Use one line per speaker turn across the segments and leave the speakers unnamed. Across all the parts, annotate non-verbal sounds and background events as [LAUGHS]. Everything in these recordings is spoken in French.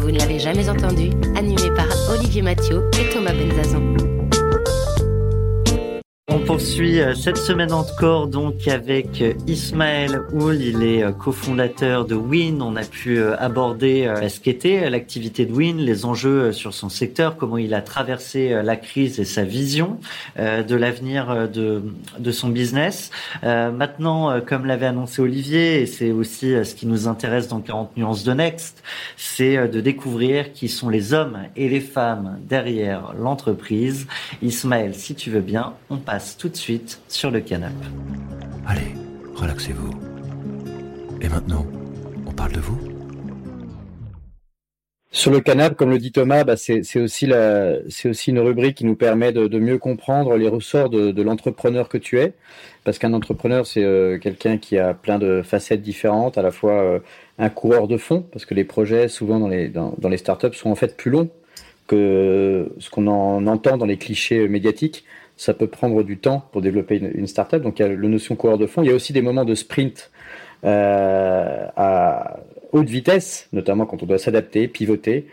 vous ne l'avez jamais entendu, animé par Olivier Mathieu et Thomas Benzazon.
On poursuit euh, cette semaine encore donc avec euh, Ismaël Oul, il est euh, cofondateur de Win. On a pu aborder ce qu'était l'activité de Win, les enjeux sur son secteur, comment il a traversé la crise et sa vision de l'avenir de, de son business. Maintenant, comme l'avait annoncé Olivier, et c'est aussi ce qui nous intéresse dans 40 nuances de Next, c'est de découvrir qui sont les hommes et les femmes derrière l'entreprise. Ismaël, si tu veux bien, on passe tout de suite sur le canapé.
Allez, relaxez-vous. Et maintenant, on parle de vous
sur le canapé, comme le dit Thomas, bah c'est aussi, aussi une rubrique qui nous permet de, mieux comprendre les ressorts de, l'entrepreneur que tu es. Parce qu'un entrepreneur, c'est euh, quelqu'un qui a plein de facettes différentes, à la fois euh, un coureur de fond, parce que les projets, souvent dans les, dans, dans les startups, sont en fait plus longs que ce qu'on en entend dans les clichés médiatiques ça peut prendre du temps pour développer une, une startup. Donc il y a la notion coureur de fond. Il y a aussi des moments de sprint euh, à haute vitesse, notamment quand on doit s'adapter, pivoter.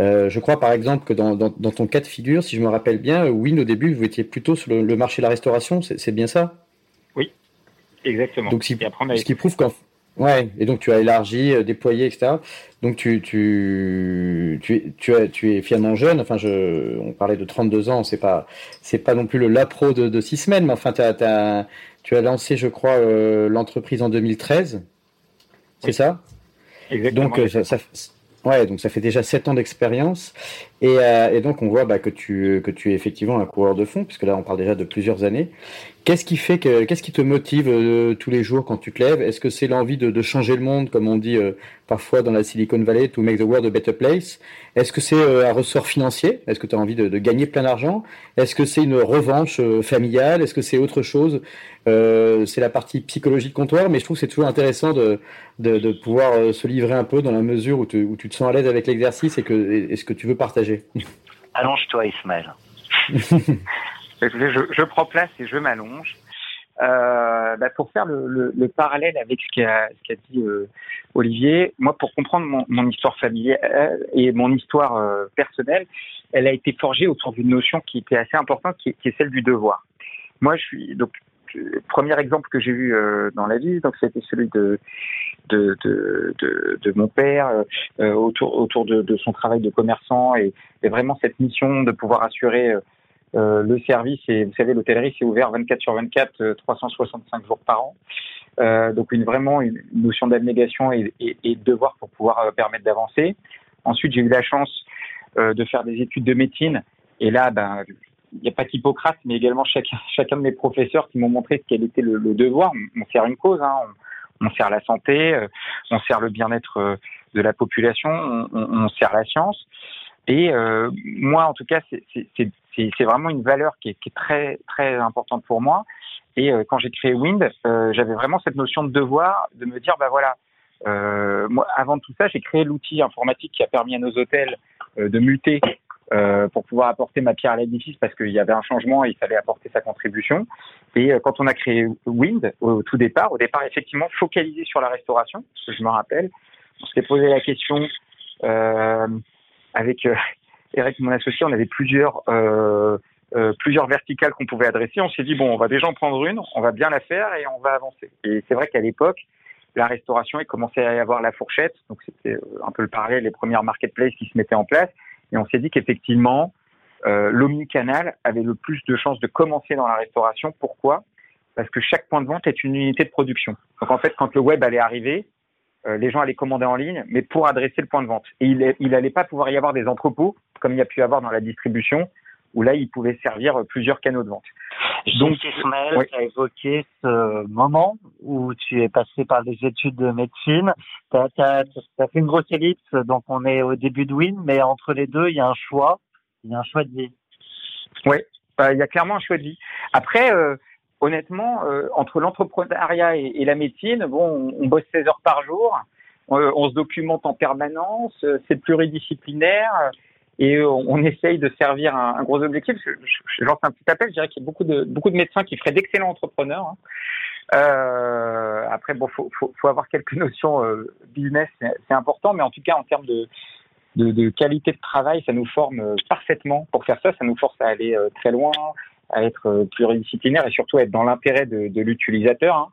Euh, je crois par exemple que dans, dans, dans, ton cas de figure, si je me rappelle bien, Win au début, vous étiez plutôt sur le, marché de la restauration, c'est bien ça?
Oui, exactement.
Donc, ce qui prouve qu'en Ouais, et donc tu as élargi, euh, déployé, etc. Donc tu, tu, tu, tu, es, tu es finalement jeune. Enfin, je, on parlait de 32 ans, c'est pas, c'est pas non plus le lapro de, de six semaines, mais enfin, as, as, tu as lancé, je crois, euh, l'entreprise en 2013. C'est ça?
Exactement.
Donc, euh, ça, ça, ouais, donc ça fait déjà sept ans d'expérience. Et, et, donc on voit bah, que, tu, que tu es effectivement un coureur de fond, puisque là on parle déjà de plusieurs années. Qu'est-ce qui fait que qu'est-ce qui te motive euh, tous les jours quand tu te lèves? Est-ce que c'est l'envie de, de, changer le monde, comme on dit euh, parfois dans la Silicon Valley, to make the world a better place? Est-ce que c'est euh, un ressort financier? Est-ce que tu as envie de, de gagner plein d'argent? Est-ce que c'est une revanche familiale? Est-ce que c'est autre chose? C'est la partie psychologie de comptoir, mais je trouve que c'est toujours intéressant de, de, pouvoir se livrer un peu dans la mesure où, où tu te sens à l'aise avec l'exercice et que est ce que tu veux partager.
Allonge-toi, Ismaël. [LAUGHS]
je, prends place et je m'allonge. Euh, bah, pour faire le, parallèle avec ce qu'a dit euh, Olivier, moi, pour comprendre mon, histoire familiale et mon histoire euh, personnelle, elle a été forgée autour d'une notion qui était assez importante, qui, est celle du devoir. Moi, je suis donc premier exemple que j'ai eu dans la vie, donc c'était celui de de, de, mon père autour autour de, son travail de commerçant et, vraiment cette mission de pouvoir assurer euh, le service, et vous savez, l'hôtellerie, c'est ouvert 24 sur 24, 365 euh, jours par an. Euh, donc une, vraiment une notion d'abnégation et, et, et, de devoir pour pouvoir euh, permettre d'avancer. Ensuite, j'ai eu la chance de faire des études de médecine. Et là, ben, il n'y a pas qu'Hippocrate, mais également chacun, [LAUGHS] chacun de mes professeurs qui m'ont montré quel était le, le, devoir. On sert une cause, hein. on, on, sert la santé, on sert le bien-être de la population, on, on, sert la science. Et euh, moi, en tout cas, c'est vraiment une valeur qui est, très très importante pour moi. Et euh, quand j'ai créé Wind, euh, j'avais vraiment cette notion de devoir, de me dire, bah voilà, euh, moi, avant tout ça, j'ai créé l'outil informatique qui a permis à nos hôtels de muter pour pouvoir apporter ma pierre à l'édifice parce qu'il y avait un changement et il fallait apporter sa contribution. Et quand on a créé Wind au tout départ, au départ effectivement focalisé sur la restauration, je me rappelle, on s'était posé la question avec euh, Eric, mon associé, on avait plusieurs euh, euh, plusieurs verticales qu'on pouvait adresser. On s'est dit bon, on va déjà en prendre une, on va bien la faire et on va avancer. Et c'est vrai qu'à l'époque, la restauration, il commençait à y avoir la fourchette, donc c'était un peu le parallèle, les premières marketplaces qui se mettaient en place. Et on s'est dit qu'effectivement, euh, l'omnicanal avait le plus de chances de commencer dans la restauration. Pourquoi? Parce que chaque point de vente est une unité de production. Donc en fait, quand le web allait arriver, euh, les gens allaient commander en ligne, mais pour adresser le point de vente. Et il n'allait pas pouvoir y avoir des entrepôts, comme il y a pu avoir dans la distribution, où là, il pouvait servir plusieurs canaux de vente.
Donc, Ismaël, tu as évoqué ce moment où tu es passé par des études de médecine. Tu as, fait une grosse ellipse, donc on est au début de Win, mais entre les deux, il y a un choix. Il y a un choix de vie.
Oui, euh, il y a clairement un choix de vie. Après, euh, honnêtement, euh, entre l'entrepreneuriat et, la médecine, bon, on, bosse 16 heures par jour, on, se documente en permanence, c'est pluridisciplinaire et on, essaye de servir un, gros objectif. Je, lance un petit appel, je dirais qu'il y a beaucoup de, médecins qui feraient d'excellents entrepreneurs. Hein. Euh, après, bon, faut, avoir quelques notions euh, business, c'est important, mais en tout cas, en termes de, qualité de travail, ça nous forme euh, parfaitement pour faire ça. Ça nous force à aller euh, très loin, à être euh, pluridisciplinaire et surtout à être dans l'intérêt de, l'utilisateur. Hein.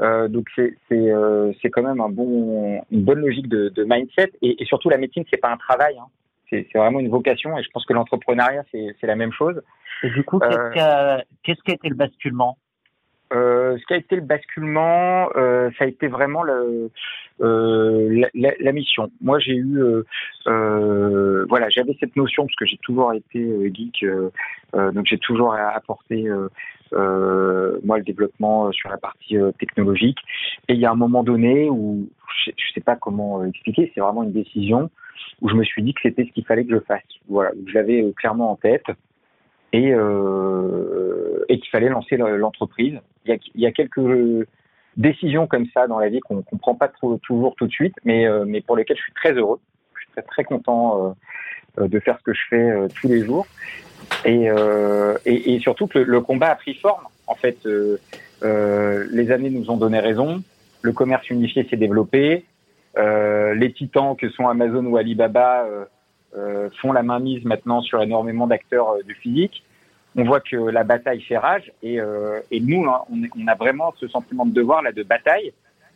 Euh, donc c'est quand même une bonne logique de, mindset et, et, surtout la médecine c'est pas un travail hein c'est vraiment une vocation et je pense que l'entrepreneuriat, c'est la même chose.
Et du coup, qu'est-ce euh, qui a, qu'est-ce qui a été le basculement?
Euh, ce qui a été le basculement, euh, ça a été vraiment le, euh, la, la, mission. Moi, j'ai eu, euh, euh, voilà, j'avais cette notion parce que j'ai toujours été geek, donc j'ai toujours apporté moi le développement sur la partie technologique. Et il y a un moment donné où je, je sais pas comment expliquer, c'est vraiment une décision où je me suis dit que c'était ce qu'il fallait que je fasse. Voilà, je l'avais clairement en tête et, euh, et qu'il fallait lancer l'entreprise. Il, il, y a quelques décisions comme ça dans la vie qu'on ne comprend pas trop, toujours tout de suite, mais, euh, mais pour lesquelles je suis très heureux. Je suis très, très content euh, de faire ce que je fais euh, tous les jours. Et, et, et, surtout que le, combat a pris forme. En fait, les années nous ont donné raison. Le commerce unifié s'est développé. Euh, les titans que sont Amazon ou Alibaba euh, euh, font la mainmise maintenant sur énormément d'acteurs du physique. On voit que la bataille fait rage et, et nous, hein, on, a vraiment ce sentiment de devoir là de bataille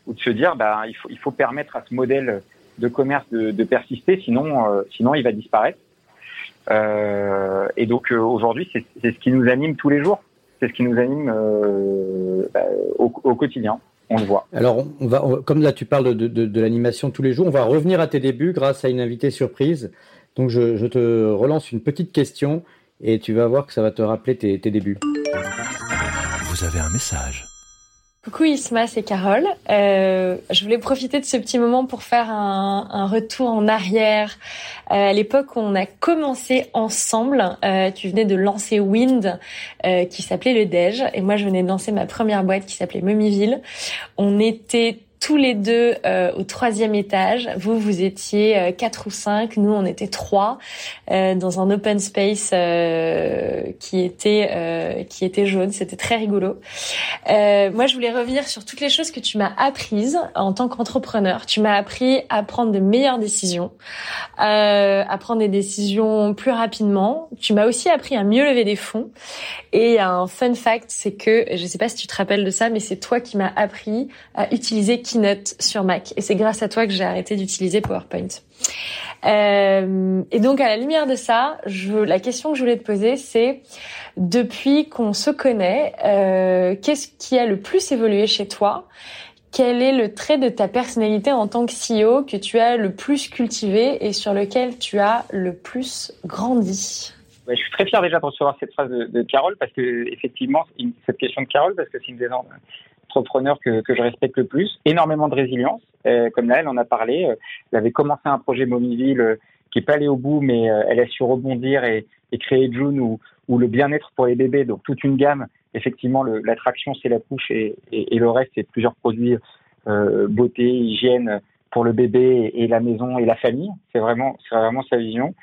ou de se dire, bah, il faut, il faut permettre à ce modèle de commerce de, persister, sinon, sinon il va disparaître. Euh, et donc aujourd'hui, c'est ce qui nous anime tous les jours. C'est ce qui nous anime euh, bah, au, quotidien on le voit.
Alors, on va, comme là tu parles de, de l'animation tous les jours, on va revenir à tes débuts grâce à une invitée surprise. Donc, je, je, te relance une petite question et tu vas voir que ça va te rappeler tes, tes débuts.
Vous avez un message.
Coucou Isma, c'est Carole. Euh, je voulais profiter de ce petit moment pour faire un, un retour en arrière. Euh, à l'époque où on a commencé ensemble, euh, tu venais de lancer Wind, euh, qui s'appelait le Dej, et moi je venais de lancer ma première boîte qui s'appelait Mumiville. On était tous les deux euh, au troisième étage. Vous, vous étiez euh, quatre ou cinq. Nous, on était trois euh, dans un open space euh, qui était euh, qui était jaune. C'était très rigolo. moi, je voulais revenir sur toutes les choses que tu m'as apprises en tant qu'entrepreneur. Tu m'as appris à prendre de meilleures décisions, à prendre des décisions plus rapidement. Tu m'as aussi appris à mieux lever des fonds. Et un fun fact, c'est que je sais pas si tu te rappelles de ça, mais c'est toi qui m'as appris à utiliser Keynote sur Mac. Et c'est grâce à toi que j'ai arrêté d'utiliser PowerPoint. Euh, et donc, à la lumière de ça, la question que je voulais te poser, c'est depuis qu'on se connaît, euh, qu'est-ce qui a le plus évolué chez toi? Quel est le trait de ta personnalité en tant que CEO que tu as le plus cultivé et sur lequel tu as le plus grandi?
Je suis très fier déjà de recevoir cette phrase de, de Carole parce que effectivement, cette question de Carole parce que c'est une des entrepreneur que, je respecte le plus, énormément de résilience. Euh, comme là, elle en a parlé. Euh, elle avait commencé un projet Momiville euh, qui est pas allé au bout, mais elle a su rebondir et, créer June ou, le bien-être pour les bébés. Donc toute une gamme. Effectivement, l'attraction c'est la couche et, le reste c'est plusieurs produits beauté, hygiène pour le bébé et, la maison et la famille. C'est vraiment, vraiment sa vision.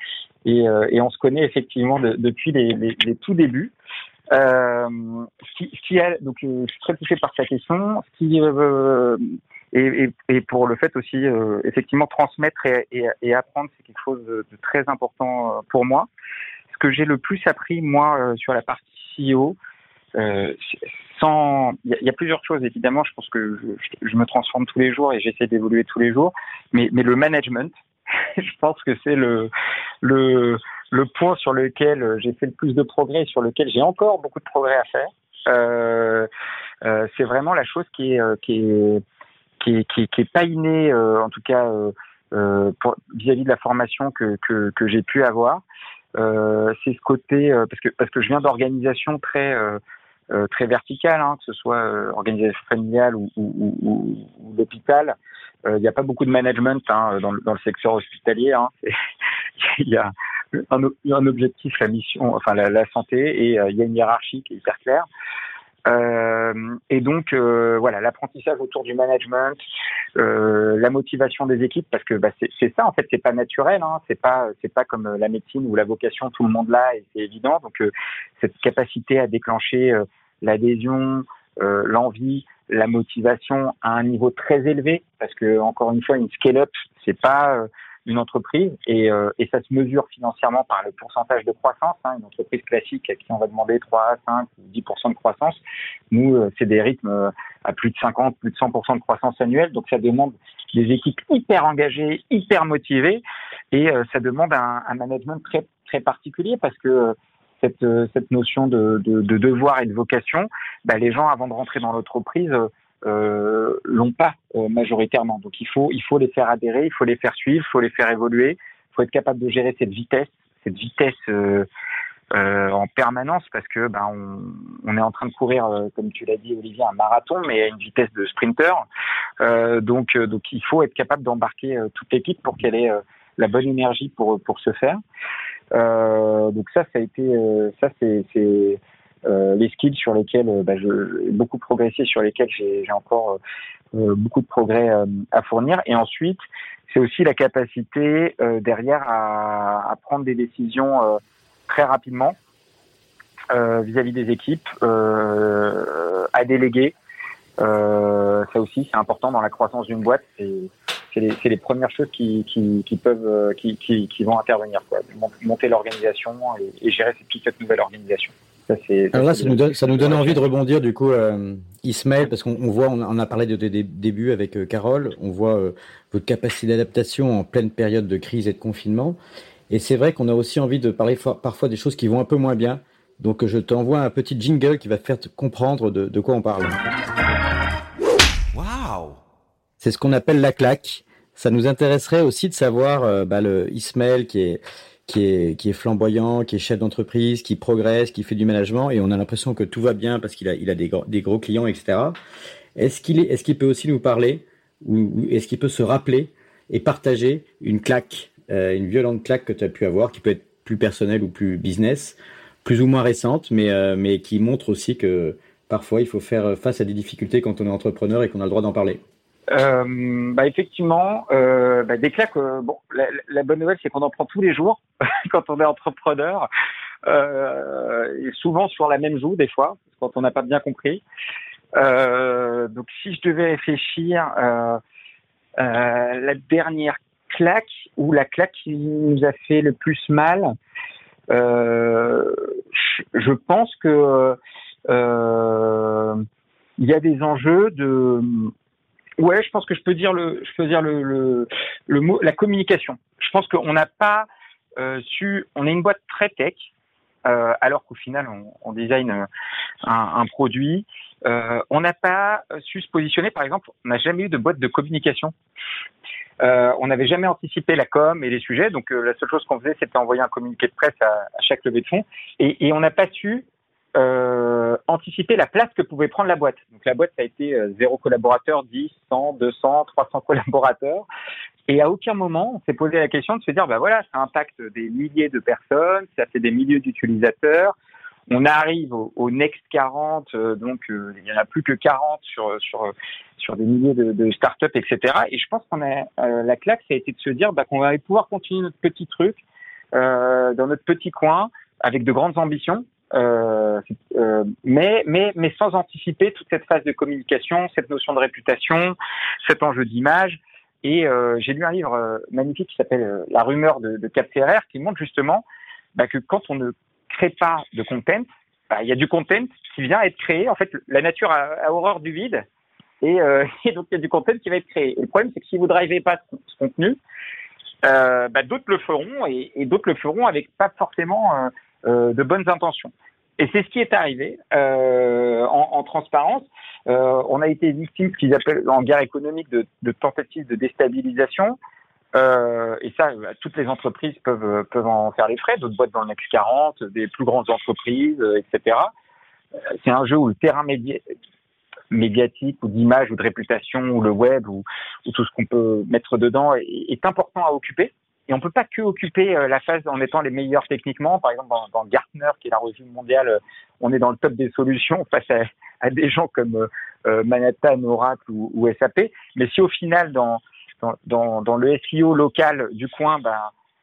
Et, on se connaît effectivement de, depuis les tout débuts. Euh, ce qui est, donc, euh, je suis très touché par sa question. Qui, euh, et, et, et, pour le fait aussi, euh, effectivement, transmettre et, et, apprendre, c'est quelque chose de, très important euh, pour moi. Ce que j'ai le plus appris, moi, euh, sur la partie CEO, sans, il y, y, a plusieurs choses évidemment. Je pense que je, je me transforme tous les jours et j'essaie d'évoluer tous les jours. Mais, mais le management, [LAUGHS] je pense que c'est le, le, le point sur lequel euh, j'ai fait le plus de progrès, sur lequel j'ai encore beaucoup de progrès à faire, euh, euh, c'est vraiment la chose qui est euh, qui est qui est, qui est, qui est pas innée, euh, en tout cas vis-à-vis -vis de la formation que que, que j'ai pu avoir. c'est ce côté parce que parce que je viens d'organisation très très verticale, hein, que ce soit organisation familiale ou, ou, ou, ou l'hôpital. Il n'y a pas beaucoup de management hein, dans, dans, le secteur hospitalier. Hein. [LAUGHS] Il y a un, un, objectif, la mission, enfin la, la santé, et il y a une hiérarchie qui est hyper claire. Euh, et donc euh, voilà, l'apprentissage autour du management, euh, la motivation des équipes, parce que bah, c'est ça en fait, c'est pas naturel, hein, c'est pas c'est pas comme la médecine ou la vocation, tout le monde là et c'est évident. Donc cette capacité à déclencher l'adhésion, l'envie, la motivation à un niveau très élevé, parce que encore une fois, une scale-up, c'est pas une entreprise et, euh, et, ça se mesure financièrement par le pourcentage de croissance. Hein, une entreprise classique à qui on va demander 3, 5 ou 10% de croissance, nous, euh, c'est des rythmes euh, à plus de 50, plus de 100% de croissance annuelle. Donc ça demande des équipes hyper engagées, hyper motivées et ça demande un, un, management très, très particulier parce que cette, cette notion de, de, de, devoir et de vocation, bah, les gens, avant de rentrer dans l'entreprise, euh, l'ont pas euh, majoritairement. Donc il faut il faut les faire adhérer, il faut les faire suivre, il faut les faire évoluer, il faut être capable de gérer cette vitesse, cette vitesse euh, en permanence parce que ben on, est en train de courir, comme tu l'as dit Olivier, un marathon, mais à une vitesse de sprinter. donc donc il faut être capable d'embarquer toute l'équipe pour qu'elle ait la bonne énergie pour pour se faire. donc ça ça a été ça c'est les skills sur lesquels euh, bah, je beaucoup progressé, sur lesquels j'ai encore euh, beaucoup de progrès à fournir. Et ensuite, c'est aussi la capacité derrière à, prendre des décisions très rapidement vis-à-vis -vis des équipes, à déléguer. ça aussi, c'est important dans la croissance d'une boîte. C'est les, les, premières choses qui, qui, peuvent, qui, qui, vont intervenir, quoi. monter l'organisation et, gérer cette nouvelle organisation.
Ça, Alors là, ça nous, donne, ça nous donne envie de rebondir du coup, euh, Ismaël, parce qu'on voit, on, a parlé de, de, débuts avec euh, Carole, on voit euh, votre capacité d'adaptation en pleine période de crise et de confinement. Et c'est vrai qu'on a aussi envie de parler parfois des choses qui vont un peu moins bien. Donc je t'envoie un petit jingle qui va te faire comprendre de, de quoi on parle. Wow C'est ce qu'on appelle la claque. Ça nous intéresserait aussi de savoir, euh, bah, le Ismaël qui est qui est, qui est flamboyant, qui est chef d'entreprise, qui progresse, qui fait du management, et on a l'impression que tout va bien parce qu'il a, il a des, des gros clients, etc. Est-ce qu'il est, est-ce peut aussi nous parler, ou, est-ce qu'il peut se rappeler et partager une claque, euh, une violente claque que tu as pu avoir, qui peut être plus personnelle ou plus business, plus ou moins récente, mais, euh, mais qui montre aussi que parfois il faut faire face à des difficultés quand on est entrepreneur et qu'on a le droit d'en parler?
Euh, bah effectivement, euh, bah des claques. Bon, la, la, bonne nouvelle, c'est qu'on en prend tous les jours [LAUGHS] quand on est entrepreneur, euh, et souvent sur la même joue des fois, quand on n'a pas bien compris. Euh, donc, si je devais réfléchir, euh, la dernière claque ou la claque qui nous a fait le plus mal, je pense que il y a des enjeux de Ouais, je pense que je peux dire le, je peux dire le, le, le mot, la communication. Je pense qu'on n'a pas euh, su, on est une boîte très tech, euh, alors qu'au final on, design un, un produit. Euh, on n'a pas su se positionner, par exemple, on n'a jamais eu de boîte de communication. Euh, on n'avait jamais anticipé la com et les sujets, donc euh, la seule chose qu'on faisait, c'était envoyer un communiqué de presse à, chaque levée de fonds, et on n'a pas su euh, anticiper la place que pouvait prendre la boîte. Donc la boîte, ça a été euh, zéro collaborateur, 10, 100, 200, 300 collaborateurs. Et à aucun moment, on s'est posé la question de se dire, bah voilà, ça impacte des milliers de personnes, ça fait des milliers d'utilisateurs. On arrive au, au Next 40, euh, donc euh, il y en a plus que 40 sur sur sur des milliers de, de startups, etc. Et je pense qu'on a la claque, ça a été de se dire bah, qu'on va pouvoir continuer notre petit truc dans notre petit coin avec de grandes ambitions euh, euh, mais, sans anticiper toute cette phase de communication, cette notion de réputation, cet enjeu d'image. Et euh, j'ai lu un livre magnifique qui s'appelle La rumeur de, de Cap qui montre justement bah, que quand on ne crée pas de content, bah, il y a du content qui vient être créé. En fait, la nature a, horreur du vide. [LAUGHS] Et, donc, il y a du content qui va être créé. Et le problème, c'est que si vous ne drivez pas ce, contenu, bah, d'autres le feront et, d'autres le feront avec pas forcément de bonnes intentions. Et c'est ce qui est arrivé euh, en, en, transparence. Euh, on a été victime, ce qu'ils appellent en guerre économique, de, de tentatives de déstabilisation. Euh, et ça, toutes les entreprises peuvent peuvent en faire les frais. D'autres boîtes dans le Next 40, des plus grandes entreprises, etc. C'est un jeu où le terrain médiatique ou d'image ou de réputation ou le web ou, tout ce qu'on peut mettre dedans est important à occuper. Et on peut pas que occuper euh, la phase en étant les meilleurs techniquement. Par exemple, dans, Gartner, qui est la revue mondiale, euh, on est dans le top des solutions [LAUGHS] face à, des gens comme euh, Manhattan, Oracle ou, SAP. Mais si au final, dans, dans, dans, le SEO local du coin, ben,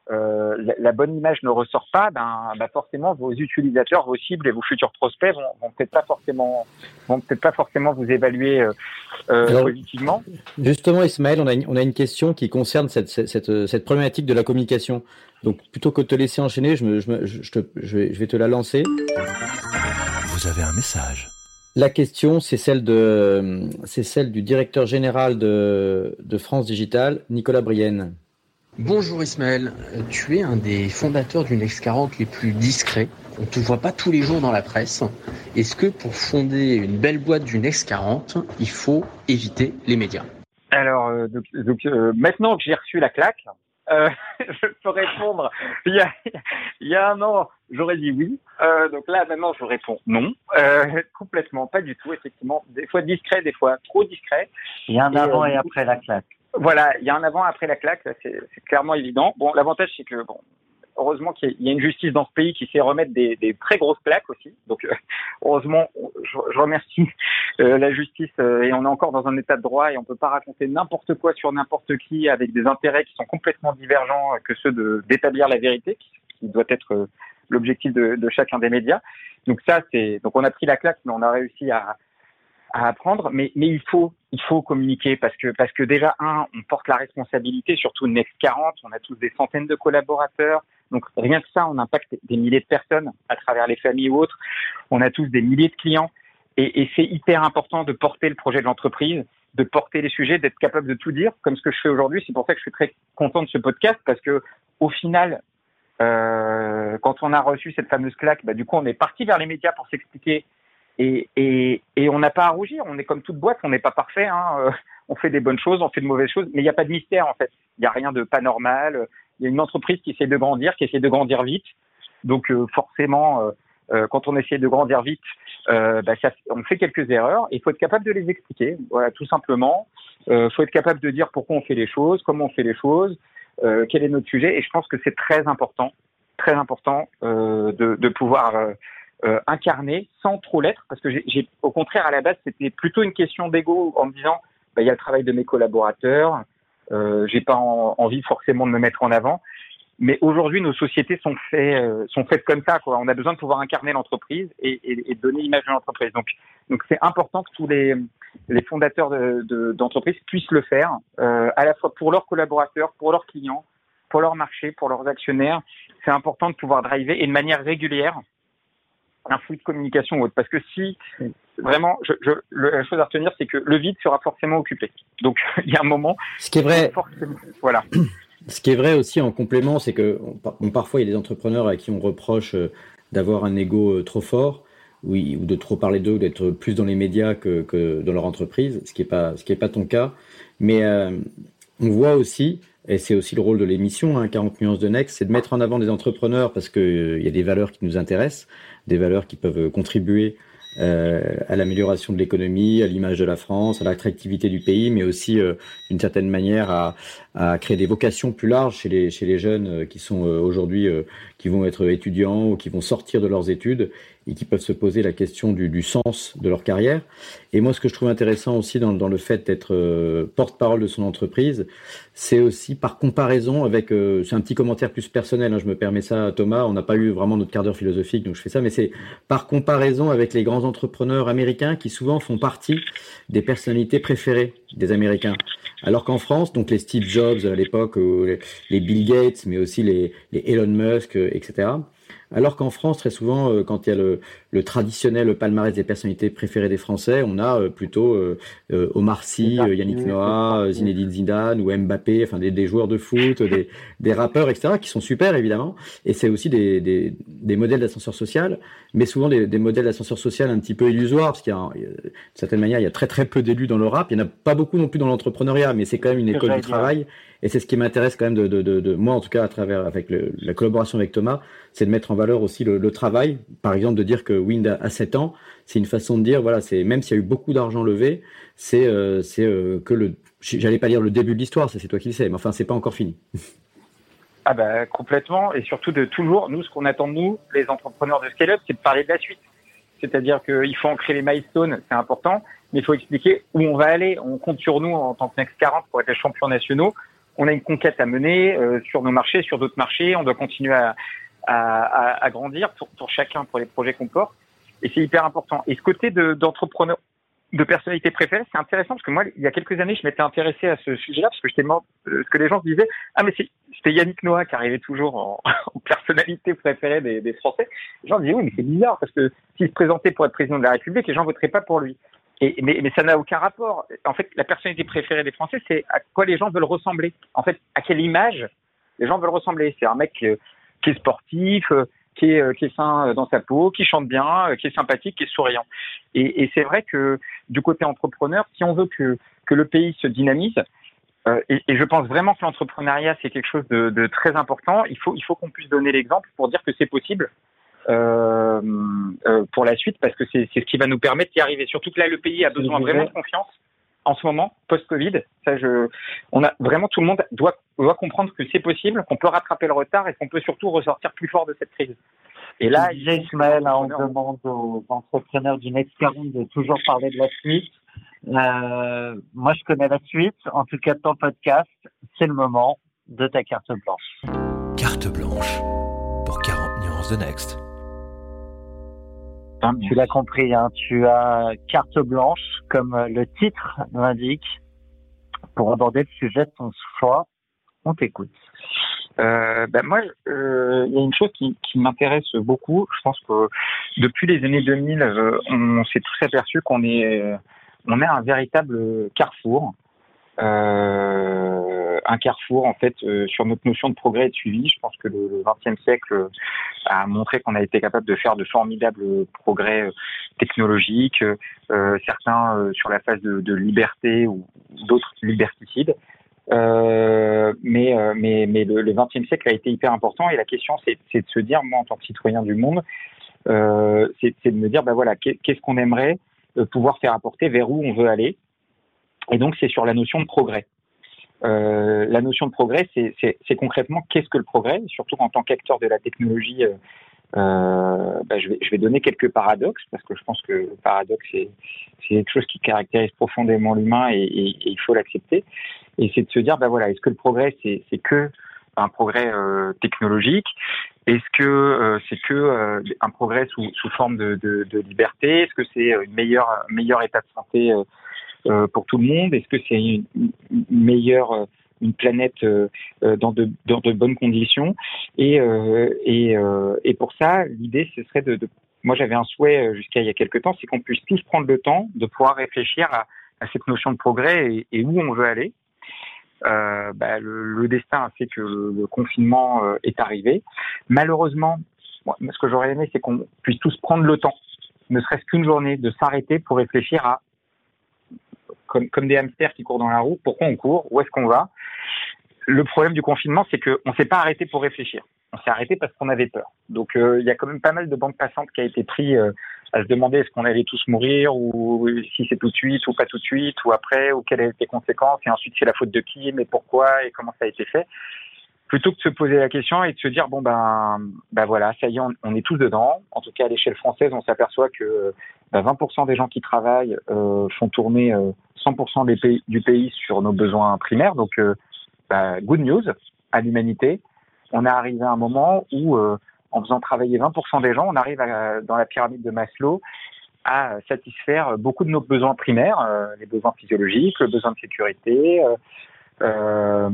euh, la, bonne image ne ressort pas, ben, ben, forcément vos utilisateurs, vos cibles et vos futurs prospects vont, vont peut-être pas forcément, vont peut-être pas forcément vous évaluer euh, euh positivement.
Justement, Ismaël, on a, une, on a une question qui concerne cette, cette, cette, problématique de la communication. Donc, plutôt que de te laisser enchaîner, je, me, je, je, je, vais, je vais te la lancer.
Vous avez un message.
La question, c'est celle, de, c'est celle du directeur général de, de France Digital, Nicolas Brienne.
Bonjour Ismaël, tu es un des fondateurs du Next 40 les plus discrets. On ne te voit pas tous les jours dans la presse. Est-ce que pour fonder une belle boîte du Next 40, il faut éviter les médias?
Alors, euh, donc, euh, maintenant que j'ai reçu la claque, euh, [LAUGHS] je peux répondre. Il y a, il y a un an, j'aurais dit oui. donc là, maintenant, je réponds non. complètement, pas du tout, effectivement. Des fois discret, des fois trop discret.
Il y a un avant et après la claque.
Voilà, il y a un avant après la claque, c'est clairement évident. Bon, l'avantage c'est que bon, heureusement qu'il y a une justice dans ce pays qui sait remettre des, très grosses claques aussi. Donc euh, heureusement, je, remercie euh, la justice euh, et on est encore dans un état de droit et on peut pas raconter n'importe quoi sur n'importe qui avec des intérêts qui sont complètement divergents que ceux d'établir la vérité, qui, doit être l'objectif de, chacun des médias. Donc ça c'est donc on a pris la claque, mais on a réussi à à apprendre, mais il faut il faut communiquer parce que parce que déjà un, on porte la responsabilité, surtout Next 40, on a tous des centaines de collaborateurs, donc rien que ça, on impacte des milliers de personnes à travers les familles ou autres. On a tous des milliers de clients et, et c'est hyper important de porter le projet de l'entreprise, de porter les sujets, d'être capable de tout dire, comme ce que je fais aujourd'hui. C'est pour ça que je suis très content de ce podcast parce que au final, euh, quand on a reçu cette fameuse claque, bah, du coup, on est parti vers les médias pour s'expliquer et, on n'a pas à rougir. On est comme toute boîte, on n'est pas parfait. Hein. Euh, on fait des bonnes choses, on fait de mauvaises choses, mais il n'y a pas de mystère en fait. Il n'y a rien de pas normal. Il y a une entreprise qui essaie de grandir, qui essaie de grandir vite. Donc euh, forcément, euh, quand on essaie de grandir vite, bah, on fait quelques erreurs. Il faut être capable de les expliquer, voilà, tout simplement. Il faut être capable de dire pourquoi on fait les choses, comment on fait les choses, quel est notre sujet. Et je pense que c'est très important, très important de pouvoir euh, incarné sans trop l'être, parce que j'ai, au contraire, à la base, c'était plutôt une question d'ego en me disant, bah, il y a le travail de mes collaborateurs, euh, j'ai pas envie forcément de me mettre en avant. Mais aujourd'hui, nos sociétés sont, fait, euh, sont faites comme ça. Quoi. On a besoin de pouvoir incarner l'entreprise et, donner l'image de l'entreprise. Donc, donc c'est important que tous les, les fondateurs de, d'entreprises puissent le faire, euh, à la fois pour leurs collaborateurs, pour leurs clients, pour leur marché, pour leurs actionnaires. C'est important de pouvoir driver et de manière régulière un flux de communication ou autre. Parce que si vraiment, je, je, la chose à retenir, c'est que le vide sera forcément occupé. Donc [LAUGHS] il y a un moment.
Ce qui est vrai.
Voilà.
Ce qui est vrai aussi en complément, c'est que parfois il y a des entrepreneurs à qui on reproche euh, d'avoir un ego euh, trop fort, ou de trop parler d'eux, d'être plus dans les médias que, que, dans leur entreprise, ce qui n'est pas ce qui est pas ton cas. Mais euh, on voit aussi et c'est aussi le rôle de l'émission, hein, 40 nuances de Next, c'est de mettre en avant des entrepreneurs parce qu'il euh, y a des valeurs qui nous intéressent, des valeurs qui peuvent contribuer euh, à l'amélioration de l'économie, à l'image de la France, à l'attractivité du pays, mais aussi euh, d'une certaine manière à, créer des vocations plus larges chez les, jeunes euh, qui sont euh, aujourd'hui, qui vont être étudiants ou qui vont sortir de leurs études et qui peuvent se poser la question du, du, sens de leur carrière. Et moi, ce que je trouve intéressant aussi dans, dans le fait d'être euh, porte-parole de son entreprise, c'est aussi par comparaison avec, euh, c'est un petit commentaire plus personnel, hein, je me permets ça, Thomas, on n'a pas eu vraiment notre quart d'heure philosophique, donc je fais ça, mais c'est par comparaison avec les grands entrepreneurs américains qui souvent font partie des personnalités préférées des Américains. Alors qu'en France, donc les Steve Jobs à l'époque, les Bill Gates, mais aussi les, les Elon Musk, etc., alors qu'en France, très souvent, euh, quand il y a le, le, traditionnel palmarès des personnalités préférées des Français, on a euh, plutôt euh, Omar Sy, Yannick Noah, Zinedine Zidane ou Mbappé, enfin des, des joueurs de foot, des, des, rappeurs, etc., qui sont super évidemment. Et c'est aussi des, des, des modèles d'ascenseur social, mais souvent des, modèles d'ascenseur social un petit peu illusoires, parce qu'il y a, d'une certaine manière, il y a très très peu d'élus dans le rap. Il n'y en a pas beaucoup non plus dans l'entrepreneuriat, mais c'est quand même une école du travail Et c'est ce qui m'intéresse quand même de, de, de, moi, en tout cas, à travers avec la collaboration avec Thomas, c'est de mettre en valeur aussi le, travail. Par exemple, de dire que Wind a, 7 ans, c'est une façon de dire, voilà, c'est même s'il y a eu beaucoup d'argent levé, c'est euh, euh, que le, j'allais pas dire le début de l'histoire, c'est toi qui le sais, mais enfin, c'est pas encore fini. [LAUGHS]
Ah bah complètement, et surtout de toujours, nous, ce qu'on attend de nous, les entrepreneurs de scale-up, c'est de parler de la suite. C'est-à-dire qu'il faut ancrer les milestones, c'est important, mais il faut expliquer où on va aller. On compte sur nous en tant que Next 40 pour être les champions nationaux. On a une conquête à mener euh, sur nos marchés, sur d'autres marchés. On doit continuer à, à, grandir pour, pour, chacun, pour les projets qu'on porte. Et c'est hyper important. Et ce côté d'entrepreneur, de personnalité préférée, c'est intéressant parce que moi, il y a quelques années, je m'étais intéressé à ce sujet-là parce que j'étais mort, euh, ce que les gens se disaient, ah mais c'était Yannick Noah qui arrivait toujours en, [LAUGHS] personnalité préférée des, des, Français. Les gens disaient oui, mais c'est bizarre parce que s'il se présentait pour être président de la République, les gens voteraient pas pour lui. Et, mais, ça n'a aucun rapport. En fait, la personnalité préférée des Français, c'est à quoi les gens veulent ressembler. En fait, à quelle image les gens veulent ressembler. C'est un mec euh, qui est sportif, euh, qui est, euh, qui est sain dans sa peau, qui chante bien, qui est sympathique, qui est souriant. Et, c'est vrai que du côté entrepreneur, si on veut que, que le pays se dynamise, et, je pense vraiment que l'entrepreneuriat c'est quelque chose de, de, très important. Il faut, il faut qu'on puisse donner l'exemple pour dire que c'est possible pour la suite, parce que c'est ce qui va nous permettre d'y arriver. Surtout que là, le pays a besoin vraiment de confiance en ce moment, post-Covid. Ça, je, on a vraiment tout le monde doit, doit comprendre que c'est possible, qu'on peut rattraper le retard et qu'on peut surtout ressortir plus fort de cette crise.
Et là, Ismaël, on demande aux entrepreneurs du Next 40 de toujours parler de la suite. Euh, moi, je connais la suite. En tout cas, ton podcast, c'est le moment de ta carte blanche.
Carte blanche pour 40 nuances de Next.
Tu l'as compris, hein, tu as carte blanche, comme le titre l'indique, pour aborder le sujet de ton choix. On t'écoute.
Euh, ben moi, euh, il y a une chose qui, qui m'intéresse beaucoup. Je pense que depuis les années 2000, euh, on s'est tous aperçu qu'on est, euh, on est un véritable carrefour euh, un carrefour en fait euh, sur notre notion de progrès et de suivi. Je pense que le XXe siècle a montré qu'on a été capable de faire de formidables progrès euh, technologiques, euh, certains sur la phase de, de liberté ou d'autres liberticides. Euh, mais mais mais le, le 20e siècle a été hyper important et la question c'est de se dire moi en tant que citoyen du monde euh, c'est de me dire bah voilà qu'est-ce qu'on aimerait pouvoir faire apporter vers où on veut aller et donc, c'est sur la notion de progrès. Euh, la notion de progrès, c'est concrètement qu'est-ce que le progrès, surtout en tant qu'acteur de la technologie. Euh, euh, bah, je, vais, je, vais, donner quelques paradoxes parce que je pense que le paradoxe c'est quelque chose qui caractérise profondément l'humain et, et, et, il faut l'accepter. Et c'est de se dire, bah voilà, est-ce que le progrès c'est que un progrès euh, technologique? Est-ce que euh, c'est que euh, un progrès sous, sous forme de, de, de liberté? Est-ce que c'est une meilleure meilleur état de santé euh, pour tout le monde Est-ce que c'est une, meilleure euh, une planète euh, dans, de, dans de bonnes conditions? Et, et, et pour ça, l'idée, ce serait de, de moi j'avais un souhait jusqu'à il y a quelques temps, c'est qu'on puisse tous prendre le temps de pouvoir réfléchir à, à cette notion de progrès et, et, où on veut aller. Euh, bah, le, le, destin a fait que le, le confinement euh, est arrivé. Malheureusement, moi, ce que j'aurais aimé, c'est qu'on puisse tous prendre le temps, ne serait-ce qu'une journée, de s'arrêter pour réfléchir à comme, des hamsters qui courent dans la roue. Pourquoi on court Où est-ce qu'on va? Le problème du confinement, c'est qu'on ne s'est pas arrêté pour réfléchir. On s'est arrêté parce qu'on avait peur. Donc euh, il y a quand même pas mal de bandes passantes qui a été pris euh, à se demander est-ce qu'on allait tous mourir ou si c'est tout de suite ou pas tout de suite ou après ou quelles étaient les conséquences et ensuite c'est la faute de qui mais pourquoi et comment ça a été fait plutôt que de se poser la question et de se dire bon ben ben voilà ça y est on, est tous dedans. En tout cas à l'échelle française on s'aperçoit que ben, 20% des gens qui travaillent euh, font tourner euh, 100% des pays, du pays sur nos besoins primaires. Donc euh, ben, good news à l'humanité. On est arrivé à un moment où euh, en faisant travailler 20% des gens on arrive dans la pyramide de Maslow à satisfaire beaucoup de nos besoins primaires euh, les besoins physiologiques le besoin de sécurité euh,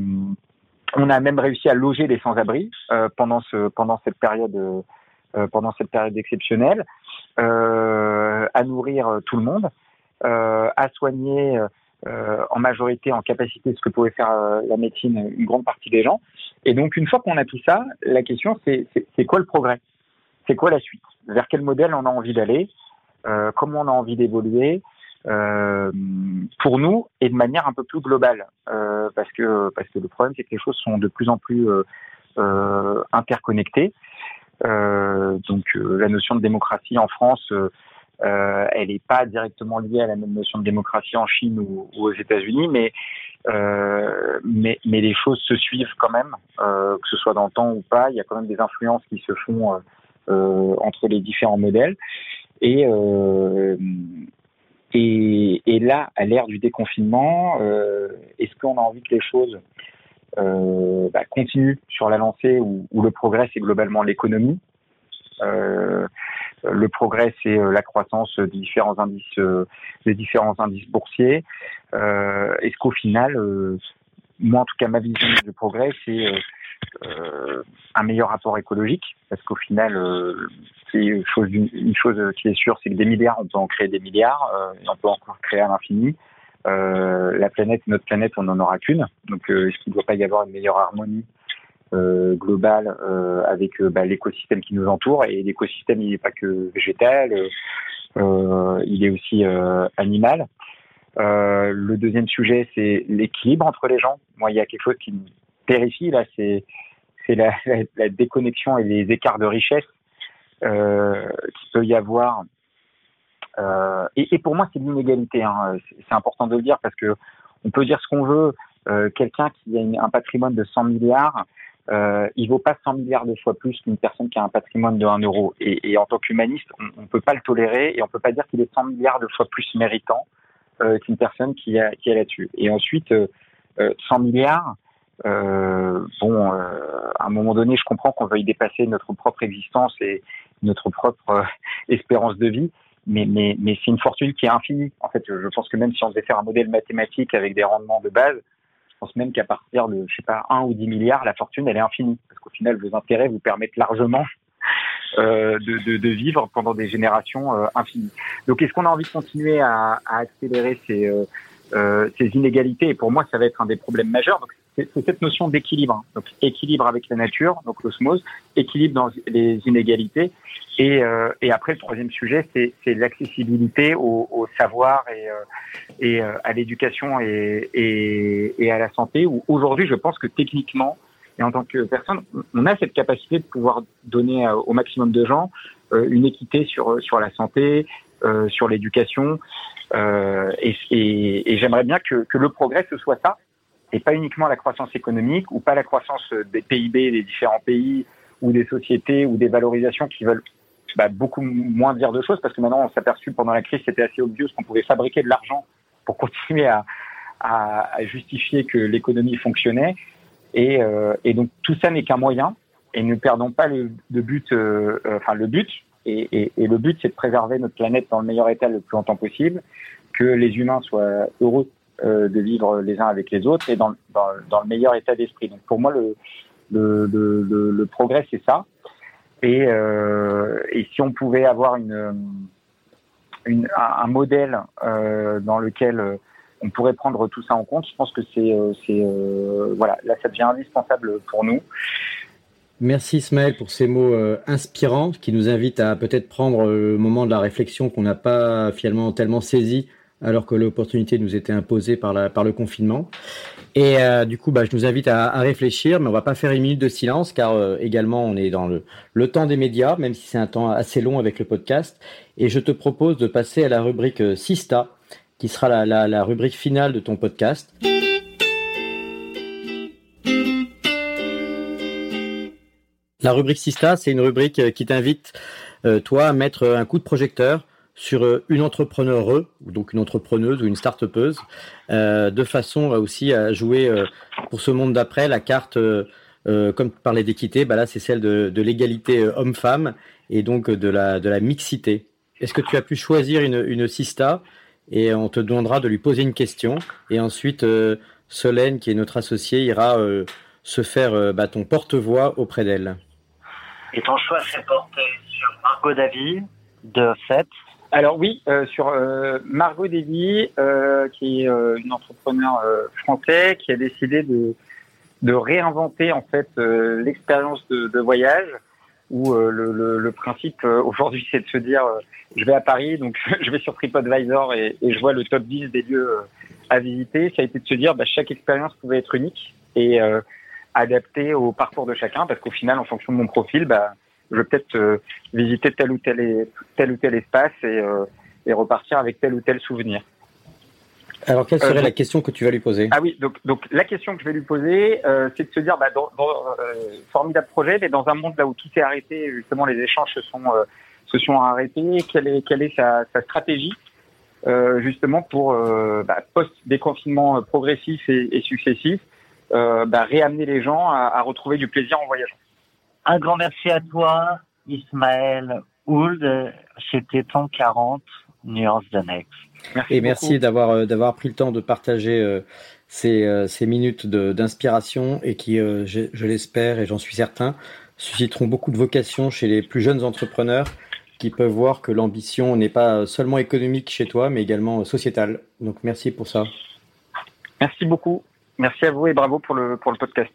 on a même réussi à loger les sans-abri euh, pendant ce pendant cette période euh, pendant cette période exceptionnelle, euh, à nourrir euh, tout le monde, euh, à soigner euh, en majorité en capacité ce que pouvait faire la médecine une grande partie des gens. Et donc une fois qu'on a tout ça, la question c'est c'est quoi le progrès? C'est quoi la suite? Vers quel modèle on a envie d'aller? Comment on a envie d'évoluer? Euh, pour nous et de manière un peu plus globale, euh, parce que parce que le problème c'est que les choses sont de plus en plus euh, interconnectées. donc la notion de démocratie en France, elle n'est pas directement liée à la même notion de démocratie en Chine ou, aux États-Unis, mais mais, mais les choses se suivent quand même, que ce soit dans le temps ou pas. Il y a quand même des influences qui se font entre les différents modèles. Et, et, là, à l'ère du déconfinement, euh, est-ce qu'on a envie que les choses euh, bah, continuent sur la lancée où, le progrès, c'est globalement l'économie euh, le progrès, c'est la croissance des différents indices, des différents indices boursiers. Est-ce qu'au final, moi en tout cas, ma vision du progrès, c'est un meilleur rapport écologique, parce qu'au final, une chose, qui est sûre, c'est que des milliards, on peut en créer des milliards, euh, on peut encore créer à l'infini. la planète, notre planète, on n'en aura qu'une. Donc, est-ce qu'il ne doit pas y avoir une meilleure harmonie globale avec bah, l'écosystème qui nous entoure? Et l'écosystème, il n'est pas que végétal, il est aussi animal. le deuxième sujet, c'est l'équilibre entre les gens. Moi, il y a quelque chose qui me terrifie, là, c'est [LAUGHS] la, déconnexion et les écarts de richesse euh, qu'il peut y avoir. Euh, et, et, pour moi, c'est l'inégalité. Hein. C'est important de le dire parce que on peut dire ce qu'on veut. Euh, Quelqu'un qui a un patrimoine de 100 milliards, euh, il vaut pas 100 milliards de fois plus qu'une personne qui a un patrimoine de 1 euro. Et, et en tant qu'humaniste, on, ne peut pas le tolérer et on peut pas dire qu'il est 100 milliards de fois plus méritant euh, qu'une personne qui a, qui a là-dessus. Et ensuite, 100 euh, milliards, euh, bon, euh, à un moment donné, je comprends qu'on veuille dépasser notre propre existence et notre propre euh, espérance de vie, mais, mais, mais c'est une fortune qui est infinie. En fait, je pense que même si on devait faire un modèle mathématique avec des rendements de base, je pense même qu'à partir de, je sais pas, 1 ou 10 milliards, la fortune, elle est infinie. Parce qu'au final, vos intérêts vous permettent largement euh, de, de, vivre pendant des générations euh, infinies. Donc, est-ce qu'on a envie de continuer à, accélérer ces, ces inégalités? Et pour moi, ça va être un des problèmes majeurs. Donc, c'est cette notion d'équilibre. Donc équilibre avec la nature, donc l'osmose, équilibre dans les inégalités. Et, euh, et après, le troisième sujet, c'est l'accessibilité au, au, savoir et, euh, et euh, à l'éducation et, et, et, à la santé. Où aujourd'hui, je pense que techniquement et en tant que personne, on a cette capacité de pouvoir donner au maximum de gens une équité sur sur la santé, sur l'éducation. et, et j'aimerais bien que, que le progrès ce soit ça et pas uniquement la croissance économique ou pas la croissance des PIB des différents pays ou des sociétés ou des valorisations qui veulent bah, beaucoup moins dire de choses parce que maintenant on s'est aperçu pendant la crise c'était assez obvious qu'on pouvait fabriquer de l'argent pour [LAUGHS] continuer à, à, à justifier que l'économie fonctionnait. Et, euh, et, donc tout ça n'est qu'un moyen et ne perdons pas le, le but euh, euh, enfin le but et, et, et le but c'est de préserver notre planète dans le meilleur état le plus longtemps possible que les humains soient heureux euh, de vivre les uns avec les autres et dans, dans, le meilleur état d'esprit. Donc pour moi, le, le, le, le progrès, c'est ça. Et, euh, et si on pouvait avoir une, une un modèle euh, dans lequel on pourrait prendre tout ça en compte, je pense que c'est voilà là ça devient indispensable pour nous.
Merci Ismaël pour ces mots inspirants qui nous invitent à peut-être prendre le moment de la réflexion qu'on n'a pas finalement tellement saisi alors que l'opportunité nous était imposée par, le confinement. Et euh, du coup, bah, je nous invite à, réfléchir, mais on va pas faire une minute de silence, car euh, également on est dans le, temps des médias, même si c'est un temps assez long avec le podcast. Et je te propose de passer à la rubrique euh, Sista, qui sera la, la, rubrique finale de ton podcast. La rubrique Sista, c'est une rubrique qui t'invite, toi, à mettre un coup de projecteur sur euh, une entrepreneure, donc une entrepreneuse ou une start-upeuse, euh, de façon aussi à jouer euh, pour ce monde d'après la carte, euh, comme tu parlais d'équité, bah là c'est celle de, de l'égalité homme-femme et donc de la, de la mixité. Est-ce que tu as pu choisir une, une sista et on te demandera de lui poser une question et ensuite Solène, qui est notre associée, ira se faire bah, ton porte-voix auprès d'elle.
Et ton choix s'est porté sur Margot Davy de 7
alors oui, euh, sur euh, Margot Dely, euh, qui est euh, une entrepreneur euh, française qui a décidé de, de réinventer en fait l'expérience de, de, voyage où le, le, le, principe aujourd'hui c'est de se dire je vais à Paris, donc [LAUGHS] je vais sur TripAdvisor et, et, je vois le top 10 des lieux à visiter. Ça a été de se dire bah, chaque expérience pouvait être unique et adaptée au parcours de chacun, parce qu'au final, en fonction de mon profil, bah, je vais peut-être visiter tel ou tel, tel ou tel espace et, et repartir avec tel ou tel souvenir.
Alors, quelle serait euh, la question que tu vas lui poser?
Ah oui, donc, donc la question que je vais lui poser, euh, c'est de se dire, bah, dans, dans euh, formidable projet, mais dans un monde là où tout est arrêté, justement, les échanges se sont, euh, se sont arrêtés, quelle est, quelle est sa, sa stratégie justement pour bah, post-déconfinement progressif et, et successif, bah, réamener les gens à, à, retrouver du plaisir en voyageant?
Un grand merci à toi, Ismaël Ould. C'était ton 40 nuances de Next.
Merci et merci d'avoir euh, d'avoir pris le temps de partager euh, ces, euh, ces minutes d'inspiration et qui, je, je l'espère et j'en suis certain, susciteront beaucoup de vocations chez les plus jeunes entrepreneurs qui peuvent voir que l'ambition n'est pas seulement économique chez toi, mais également sociétale. Donc merci pour ça.
Merci beaucoup. Merci à vous et bravo pour le, pour le podcast.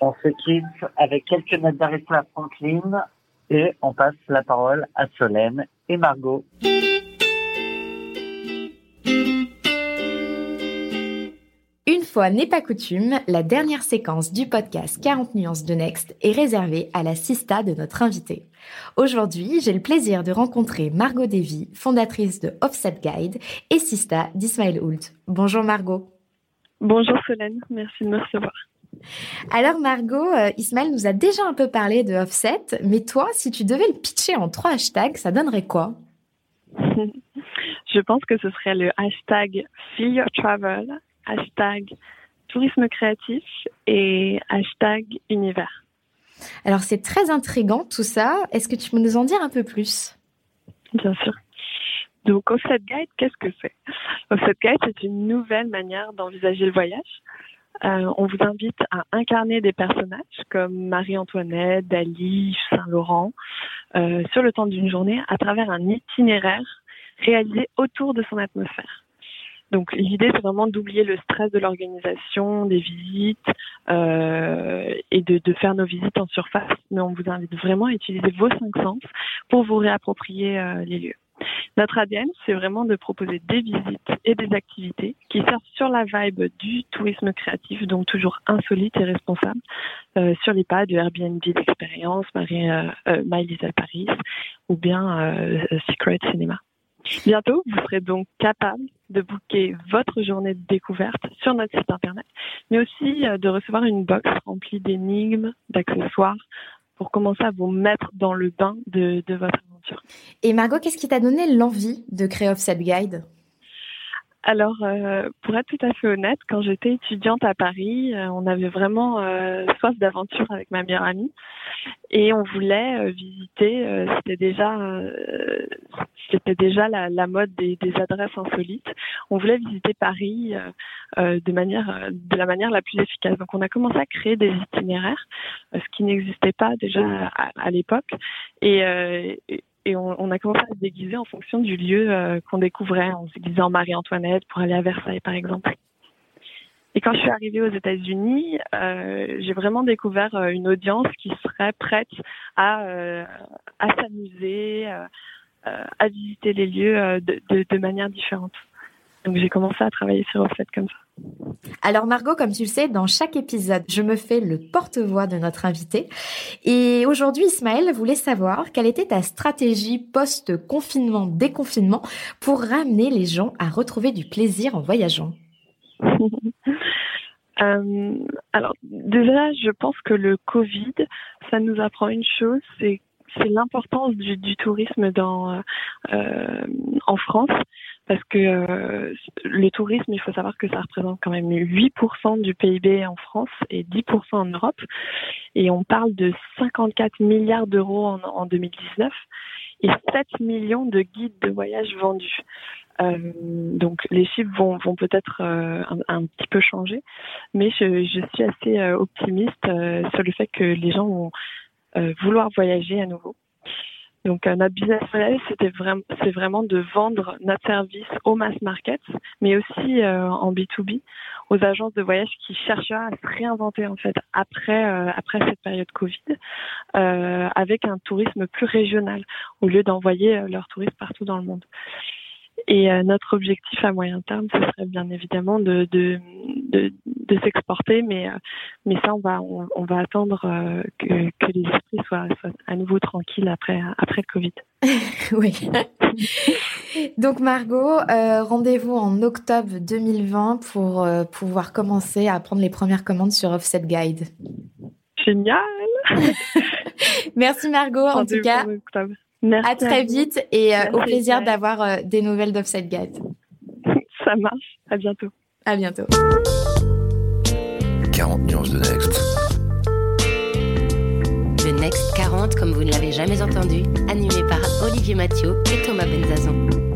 On se quitte avec quelques notes d'Aretha Franklin et on passe la parole à Solène et Margot.
fois n'est pas coutume, la dernière séquence du podcast 40 nuances de Next est réservée à la sista de notre invité. Aujourd'hui, j'ai le plaisir de rencontrer Margot Davy, fondatrice de Offset Guide et sista d'Ismail Hoult. Bonjour Margot.
Bonjour Solène, merci de me recevoir. [LAUGHS]
Alors Margot, euh, Ismaël nous a déjà un peu parlé de Offset, mais toi, si tu devais le pitcher en trois hashtags, ça donnerait quoi? [LAUGHS]
Je pense que ce serait le hashtag Feel Your Travel, hashtag tourisme créatif et hashtag univers.
Alors c'est très intrigant tout ça. Est-ce que tu peux nous en dire un peu plus?
Bien sûr. Donc Offset Guide, qu'est-ce que c'est? Offset Guide, c'est une nouvelle manière d'envisager le voyage. Euh, on vous invite à incarner des personnages comme Marie-Antoinette, Dali, Saint-Laurent euh, sur le temps d'une journée à travers un itinéraire réalisé autour de son atmosphère. Donc l'idée c'est vraiment d'oublier le stress de l'organisation, des visites euh, et de, faire nos visites en surface. Mais on vous invite vraiment à utiliser vos cinq sens pour vous réapproprier les lieux. Notre ADN, c'est vraiment de proposer des visites et des activités qui servent sur la vibe du tourisme créatif, donc toujours insolite et responsable, euh, sur les pas de Airbnb d'expérience, Marie, euh, euh, My Little Paris ou bien Secret Cinema. Bientôt, vous serez donc capable de booker votre journée de découverte sur notre site internet, mais aussi de recevoir une box remplie d'énigmes, d'accessoires pour commencer à vous mettre dans le bain de, de votre aventure.
Et Margot, qu'est-ce qui t'a donné l'envie de créer Offset Guide?
Alors, euh, pour être tout à fait honnête, quand j'étais étudiante à Paris, euh, on avait vraiment euh, soif d'aventure avec ma meilleure amie et on voulait euh, visiter. C'était déjà, c'était déjà la, mode des, adresses insolites. On voulait visiter Paris de manière, de la manière la plus efficace. Donc, on a commencé à créer des itinéraires, ce qui n'existait pas déjà à, à l'époque, et et on, a commencé à se déguiser en fonction du lieu euh, qu'on découvrait. On se déguisait en Marie-Antoinette pour aller à Versailles, par exemple. Et quand je suis arrivée aux États-Unis, euh, j'ai vraiment découvert euh, une audience qui serait prête à, s'amuser, à visiter les lieux de, de manière différente. Donc j'ai commencé à travailler sur Offset comme ça.
Alors Margot, comme tu le sais, dans chaque épisode, je me fais le porte-voix de notre invité. Et aujourd'hui, Ismaël voulait savoir quelle était ta stratégie post-confinement, déconfinement pour ramener les gens à retrouver du plaisir en voyageant. [LAUGHS]
euh, alors déjà, je pense que le Covid, ça nous apprend une chose, c'est c'est l'importance du, du, tourisme dans euh, en France parce que euh, le tourisme, il faut savoir que ça représente quand même 8% du PIB en France et 10% en Europe. Et on parle de 54 milliards d'euros en, en, 2019 et 7 millions de guides de voyage vendus. Euh, donc les chiffres vont, peut-être euh, un, petit peu changer, mais je, suis assez optimiste sur le fait que les gens vont vouloir voyager à nouveau. Donc euh, notre business model, c'était vraiment, c'est vraiment de vendre notre service au mass market, mais aussi euh, en B2B, aux agences de voyage qui cherchent à se réinventer en fait après euh, après cette période Covid, avec un tourisme plus régional, au lieu d'envoyer leurs touristes partout dans le monde. Et euh, notre objectif à moyen terme, ce serait bien évidemment de, de, de, de s'exporter, mais, euh, mais ça, on va, on, on va attendre euh, que, que les esprits soient, soient à nouveau tranquilles après, après le Covid. [LAUGHS]
oui. [LAUGHS] Donc Margot, rendez-vous en octobre 2020 pour pouvoir commencer à prendre les premières commandes sur Offset Guide.
Génial [LAUGHS]
Merci Margot, en tout cas.
en octobre. Merci
À très vite et euh, au plaisir d'avoir euh, des nouvelles d'Offset Guide. [LAUGHS]
Ça marche. À bientôt.
À bientôt.
40 nuances de Next.
Le Next 40, comme vous ne l'avez jamais entendu, animé par Olivier Mathieu et Thomas Benzazon.